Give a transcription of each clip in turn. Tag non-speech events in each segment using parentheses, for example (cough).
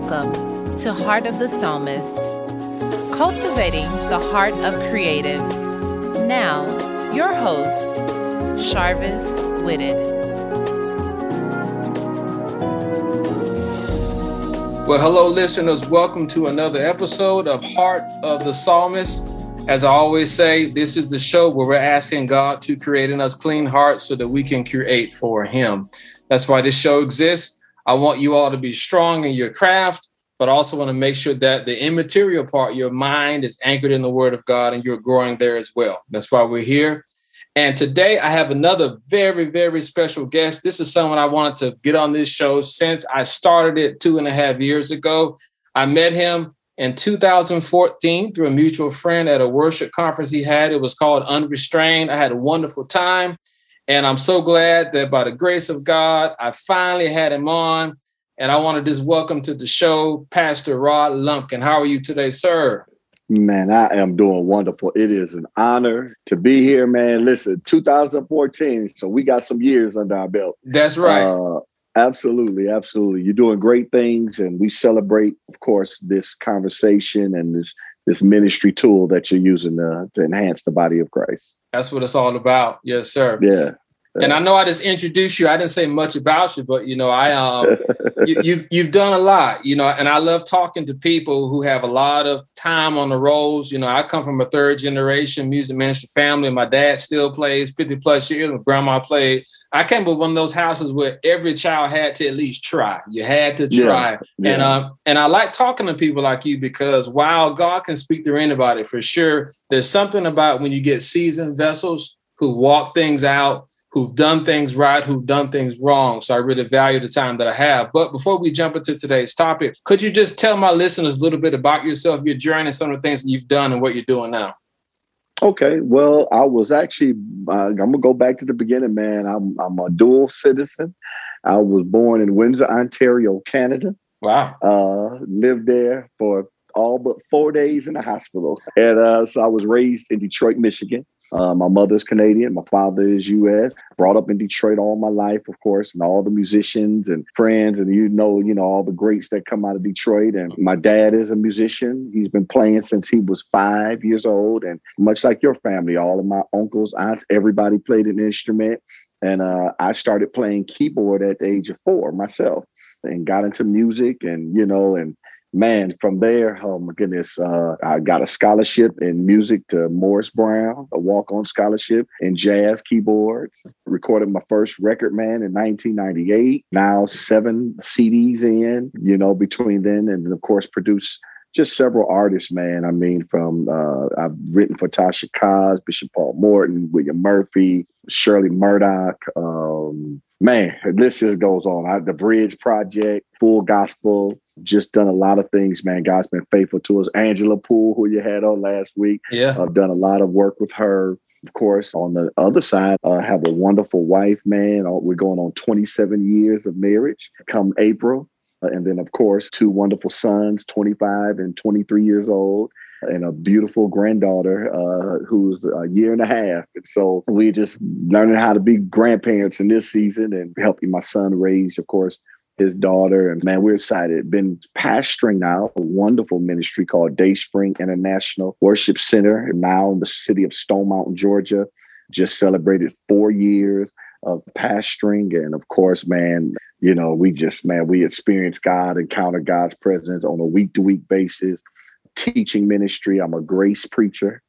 Welcome to Heart of the Psalmist, cultivating the heart of creatives. Now, your host, Charvis Whitted. Well, hello, listeners. Welcome to another episode of Heart of the Psalmist. As I always say, this is the show where we're asking God to create in us clean hearts so that we can create for Him. That's why this show exists. I want you all to be strong in your craft, but also want to make sure that the immaterial part, your mind, is anchored in the Word of God and you're growing there as well. That's why we're here. And today I have another very, very special guest. This is someone I wanted to get on this show since I started it two and a half years ago. I met him in 2014 through a mutual friend at a worship conference he had. It was called Unrestrained. I had a wonderful time. And I'm so glad that by the grace of God, I finally had him on. And I want to just welcome to the show Pastor Rod Lumpkin. How are you today, sir? Man, I am doing wonderful. It is an honor to be here, man. Listen, 2014, so we got some years under our belt. That's right. Uh, absolutely, absolutely. You're doing great things, and we celebrate, of course, this conversation and this this ministry tool that you're using to, to enhance the body of Christ. That's what it's all about. Yes, sir. Yeah. And I know I just introduced you. I didn't say much about you, but you know, I um, (laughs) you, have you've, you've done a lot, you know, and I love talking to people who have a lot of time on the roads. You know, I come from a third generation music ministry family. My dad still plays 50 plus years. My grandma played. I came from one of those houses where every child had to at least try. You had to try, yeah, yeah. and um, and I like talking to people like you because while God can speak through anybody for sure, there's something about when you get seasoned vessels who walk things out who've done things right, who've done things wrong. So I really value the time that I have. But before we jump into today's topic, could you just tell my listeners a little bit about yourself, your journey, some of the things that you've done and what you're doing now? Okay, well, I was actually, uh, I'm gonna go back to the beginning, man. I'm, I'm a dual citizen. I was born in Windsor, Ontario, Canada. Wow. Uh, lived there for all but four days in the hospital. And uh, so I was raised in Detroit, Michigan. Uh, my mother's Canadian, my father is U.S. Brought up in Detroit all my life, of course, and all the musicians and friends, and you know, you know all the greats that come out of Detroit. And my dad is a musician. He's been playing since he was five years old, and much like your family, all of my uncles, aunts, everybody played an instrument. And uh, I started playing keyboard at the age of four myself, and got into music, and you know, and man, from there, oh my goodness, uh, I got a scholarship in music to Morris Brown, a walk-on scholarship in jazz keyboards. Recorded my first record, man, in 1998. Now seven CDs in, you know, between then and of course produced just several artists, man. I mean, from uh, I've written for Tasha Cobbs, Bishop Paul Morton, William Murphy, Shirley Murdock. Um, man, this just goes on. I, the Bridge Project, Full Gospel, just done a lot of things, man. God's been faithful to us. Angela Poole, who you had on last week, yeah, I've done a lot of work with her. Of course, on the other side, I uh, have a wonderful wife, man. Uh, we're going on 27 years of marriage come April. Uh, and then, of course, two wonderful sons, 25 and 23 years old and a beautiful granddaughter uh, who's a year and a half. And so we're just learning how to be grandparents in this season and helping my son raise, of course, his daughter. And man, we're excited. Been pastoring now a wonderful ministry called Dayspring International Worship Center, now in the city of Stone Mountain, Georgia. Just celebrated four years of pastoring. And of course, man, you know, we just, man, we experience God, encounter God's presence on a week to week basis. Teaching ministry. I'm a grace preacher.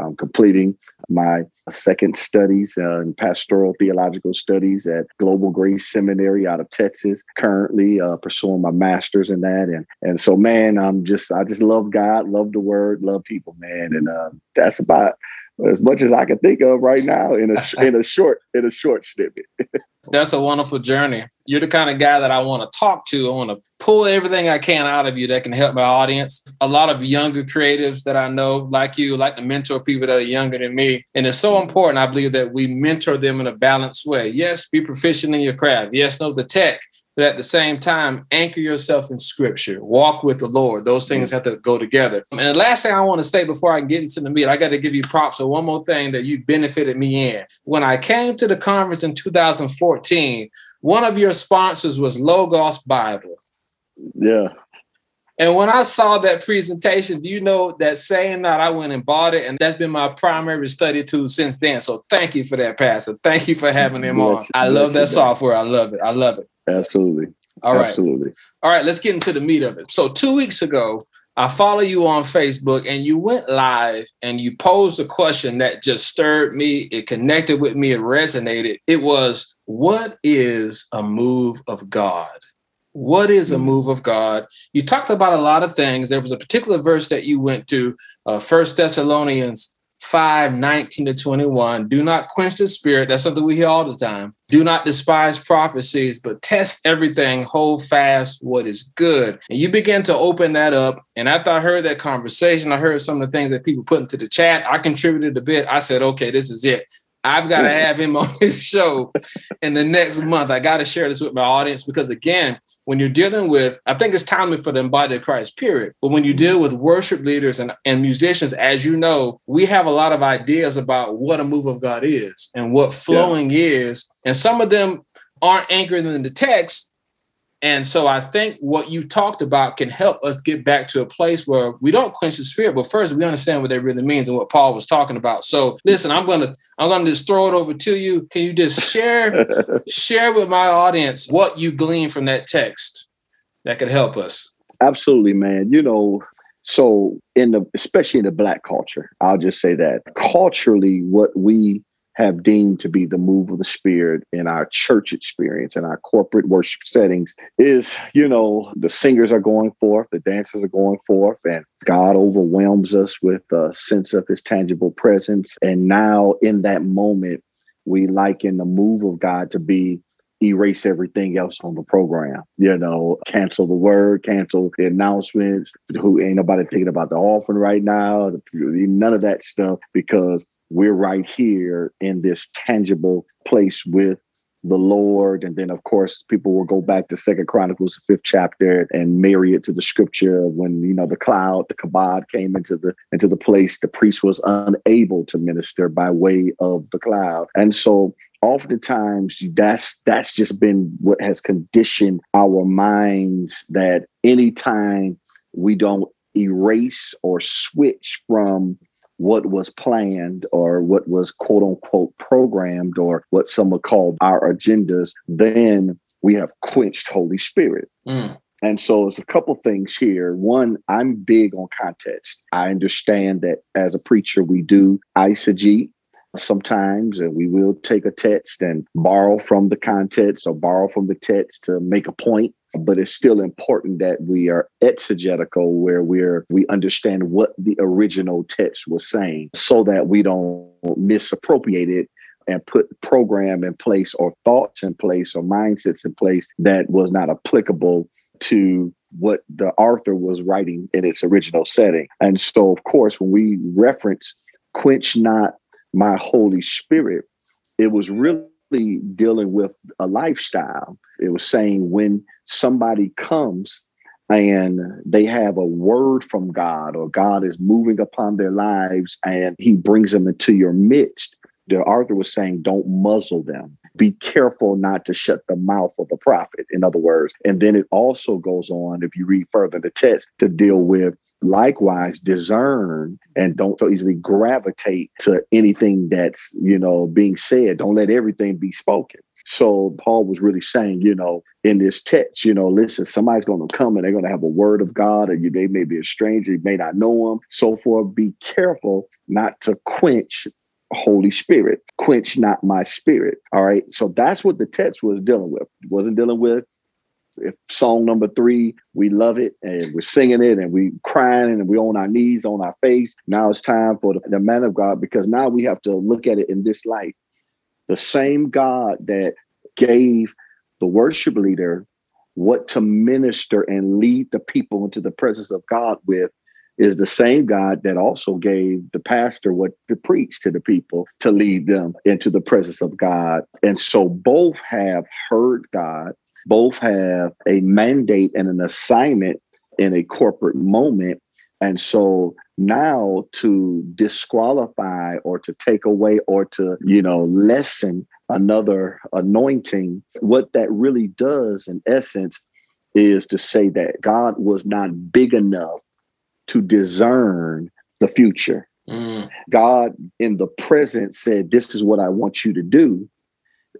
I'm completing my second studies uh, in pastoral theological studies at Global Grace Seminary out of Texas. Currently uh, pursuing my master's in that, and and so man, I'm just I just love God, love the Word, love people, man, and uh, that's about as much as I can think of right now in a (laughs) in a short in a short snippet. (laughs) That's a wonderful journey. You're the kind of guy that I want to talk to. I want to pull everything I can out of you that can help my audience. A lot of younger creatives that I know, like you, like to mentor people that are younger than me. And it's so important, I believe, that we mentor them in a balanced way. Yes, be proficient in your craft. Yes, know the tech but at the same time, anchor yourself in scripture, walk with the Lord. Those things have to go together. And the last thing I want to say before I get into the meat, I got to give you props for one more thing that you benefited me in. When I came to the conference in 2014, one of your sponsors was Logos Bible. Yeah. And when I saw that presentation, do you know that same night I went and bought it, and that's been my primary study tool since then. So thank you for that, Pastor. Thank you for having him yes, on. I yes, love that software. I love it. I love it. Absolutely. All right. Absolutely. All right. Let's get into the meat of it. So two weeks ago, I follow you on Facebook and you went live and you posed a question that just stirred me. It connected with me. It resonated. It was, what is a move of God? What is a mm. move of God? You talked about a lot of things. There was a particular verse that you went to, uh, First Thessalonians 5 19 to 21. Do not quench the spirit. That's something we hear all the time. Do not despise prophecies, but test everything. Hold fast what is good. And you begin to open that up. And after I heard that conversation, I heard some of the things that people put into the chat. I contributed a bit. I said, okay, this is it. I've got to (laughs) have him on his show in the next month. I got to share this with my audience because, again, when you're dealing with, I think it's timely for the embodied Christ, period. But when you deal with worship leaders and, and musicians, as you know, we have a lot of ideas about what a move of God is and what flowing yeah. is. And some of them aren't anchored in the text, and so I think what you talked about can help us get back to a place where we don't quench the spirit, but first we understand what that really means and what Paul was talking about. So listen, I'm gonna I'm gonna just throw it over to you. Can you just share (laughs) share with my audience what you gleaned from that text that could help us? Absolutely, man. You know, so in the especially in the black culture, I'll just say that culturally, what we have deemed to be the move of the spirit in our church experience and our corporate worship settings is, you know, the singers are going forth, the dancers are going forth, and God overwhelms us with a sense of his tangible presence. And now in that moment, we liken the move of God to be erase everything else on the program. You know, cancel the word, cancel the announcements. Who ain't nobody thinking about the offering right now? None of that stuff because we're right here in this tangible place with the Lord. And then, of course, people will go back to Second Chronicles, fifth chapter, and marry it to the scripture when you know the cloud, the kabod came into the into the place. The priest was unable to minister by way of the cloud, and so oftentimes that's that's just been what has conditioned our minds. That anytime we don't erase or switch from what was planned or what was quote unquote programmed or what some would call our agendas, then we have quenched Holy Spirit. Mm. And so there's a couple things here. One, I'm big on context. I understand that as a preacher, we do eisegete sometimes, and we will take a text and borrow from the context or borrow from the text to make a point but it's still important that we are exegetical where we're we understand what the original text was saying so that we don't misappropriate it and put program in place or thoughts in place or mindsets in place that was not applicable to what the author was writing in its original setting. And so, of course, when we reference quench not my Holy Spirit, it was really dealing with a lifestyle. It was saying when somebody comes and they have a word from God or God is moving upon their lives and he brings them into your midst, the Arthur was saying, don't muzzle them. Be careful not to shut the mouth of a prophet, in other words. And then it also goes on, if you read further the text, to deal with likewise discern and don't so easily gravitate to anything that's you know being said don't let everything be spoken so paul was really saying you know in this text you know listen somebody's going to come and they're going to have a word of god or you they may be a stranger you may not know them so forth be careful not to quench Holy Spirit, quench not my spirit. All right. So that's what the text was dealing with. It wasn't dealing with if song number three, we love it and we're singing it and we're crying and we're on our knees, on our face. Now it's time for the, the man of God because now we have to look at it in this light. The same God that gave the worship leader what to minister and lead the people into the presence of God with is the same God that also gave the pastor what to preach to the people to lead them into the presence of God. And so both have heard God both have a mandate and an assignment in a corporate moment. And so now to disqualify or to take away or to, you know, lessen another anointing, what that really does in essence is to say that God was not big enough to discern the future. Mm. God in the present said, This is what I want you to do.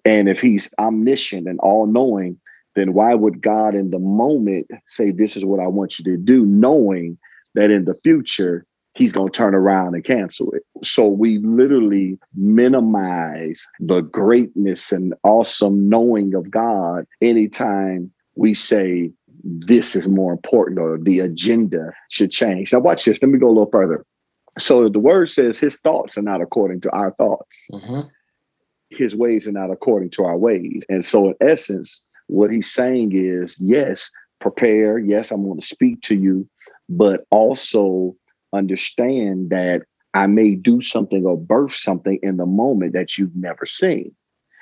And if he's omniscient and all knowing, then why would God in the moment say, This is what I want you to do, knowing that in the future he's going to turn around and cancel it? So we literally minimize the greatness and awesome knowing of God anytime we say, This is more important or the agenda should change. Now, watch this. Let me go a little further. So the word says his thoughts are not according to our thoughts. Mm-hmm. His ways are not according to our ways. And so, in essence, what he's saying is yes, prepare. Yes, I'm going to speak to you, but also understand that I may do something or birth something in the moment that you've never seen.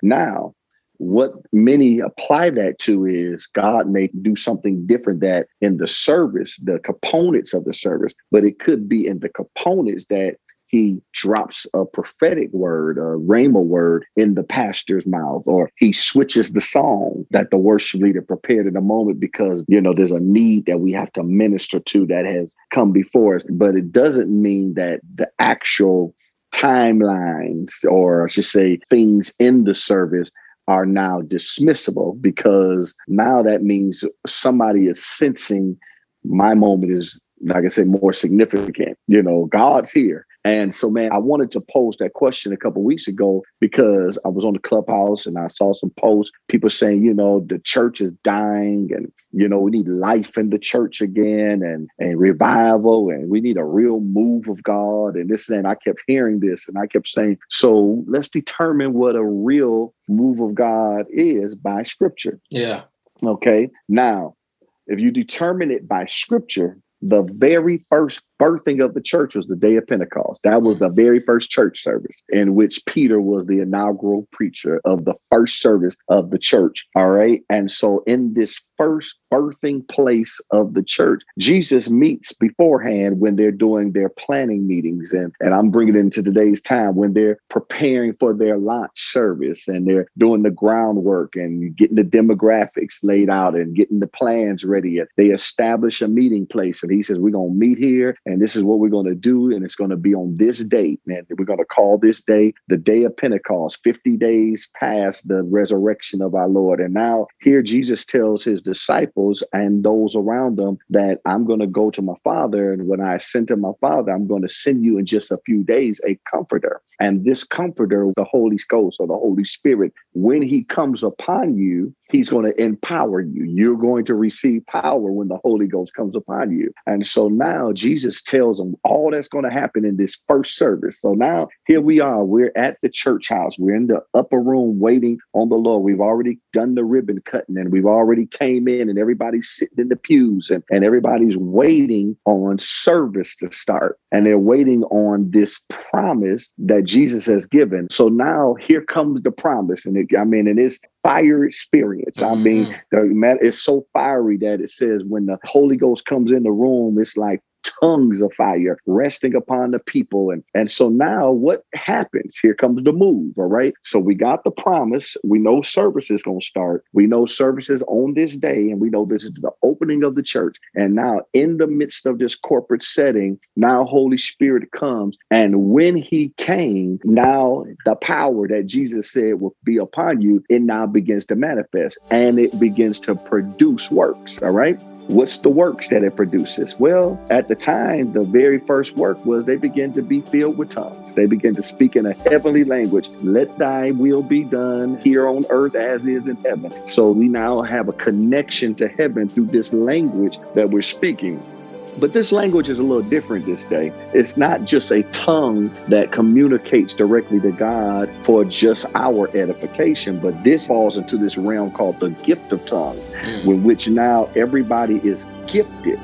Now, what many apply that to is God may do something different that in the service, the components of the service, but it could be in the components that he drops a prophetic word, a rhema word in the pastor's mouth, or he switches the song that the worship leader prepared in a moment because, you know, there's a need that we have to minister to that has come before us. But it doesn't mean that the actual timelines, or I should say, things in the service are now dismissible because now that means somebody is sensing my moment is like I said, more significant. You know, God's here. And so, man, I wanted to pose that question a couple weeks ago because I was on the clubhouse and I saw some posts, people saying, you know, the church is dying and, you know, we need life in the church again and, and revival and we need a real move of God and this and that. I kept hearing this and I kept saying, so let's determine what a real move of God is by scripture. Yeah. Okay. Now, if you determine it by scripture, the very first birthing of the church was the day of Pentecost. That was the very first church service in which Peter was the inaugural preacher of the first service of the church. All right. And so, in this first birthing place of the church, Jesus meets beforehand when they're doing their planning meetings. And, and I'm bringing it into today's time when they're preparing for their launch service and they're doing the groundwork and getting the demographics laid out and getting the plans ready. They establish a meeting place. And he says, We're going to meet here and this is what we're going to do, and it's going to be on this date. And we're going to call this day the day of Pentecost, 50 days past the resurrection of our Lord. And now here Jesus tells his disciples and those around them that I'm going to go to my Father. And when I send to my Father, I'm going to send you in just a few days a comforter. And this comforter, the Holy Ghost or the Holy Spirit, when he comes upon you, he's going to empower you. You're going to receive power when the Holy Ghost comes upon you. And so now Jesus tells them all that's going to happen in this first service. So now here we are. We're at the church house. We're in the upper room waiting on the Lord. We've already done the ribbon cutting and we've already came in and everybody's sitting in the pews and, and everybody's waiting on service to start. And they're waiting on this promise that Jesus has given. So now here comes the promise. And it, I mean, and it's fire experience. Mm-hmm. I mean, mm-hmm. the, it's so fiery that it says when the Holy Ghost comes in the room, it's like tongues of fire resting upon the people. And, and so now what happens? Here comes the move. All right. So we got the promise. We know service is going to start. We know services on this day, and we know this is the opening of the church. And now, in the midst of this corporate setting, now Holy Spirit comes. And when he came, now the power that Jesus said will be upon you, it now begins to manifest and it begins to produce works. All right. What's the works that it produces? Well, at the time, the very first work was they began to be filled with tongues. They began to speak in a heavenly language. Let thy will be done here on earth as is in heaven. So we now have a connection to heaven through this language that we're speaking. But this language is a little different this day. It's not just a tongue that communicates directly to God for just our edification, but this falls into this realm called the gift of tongue, mm. in which now everybody is gifted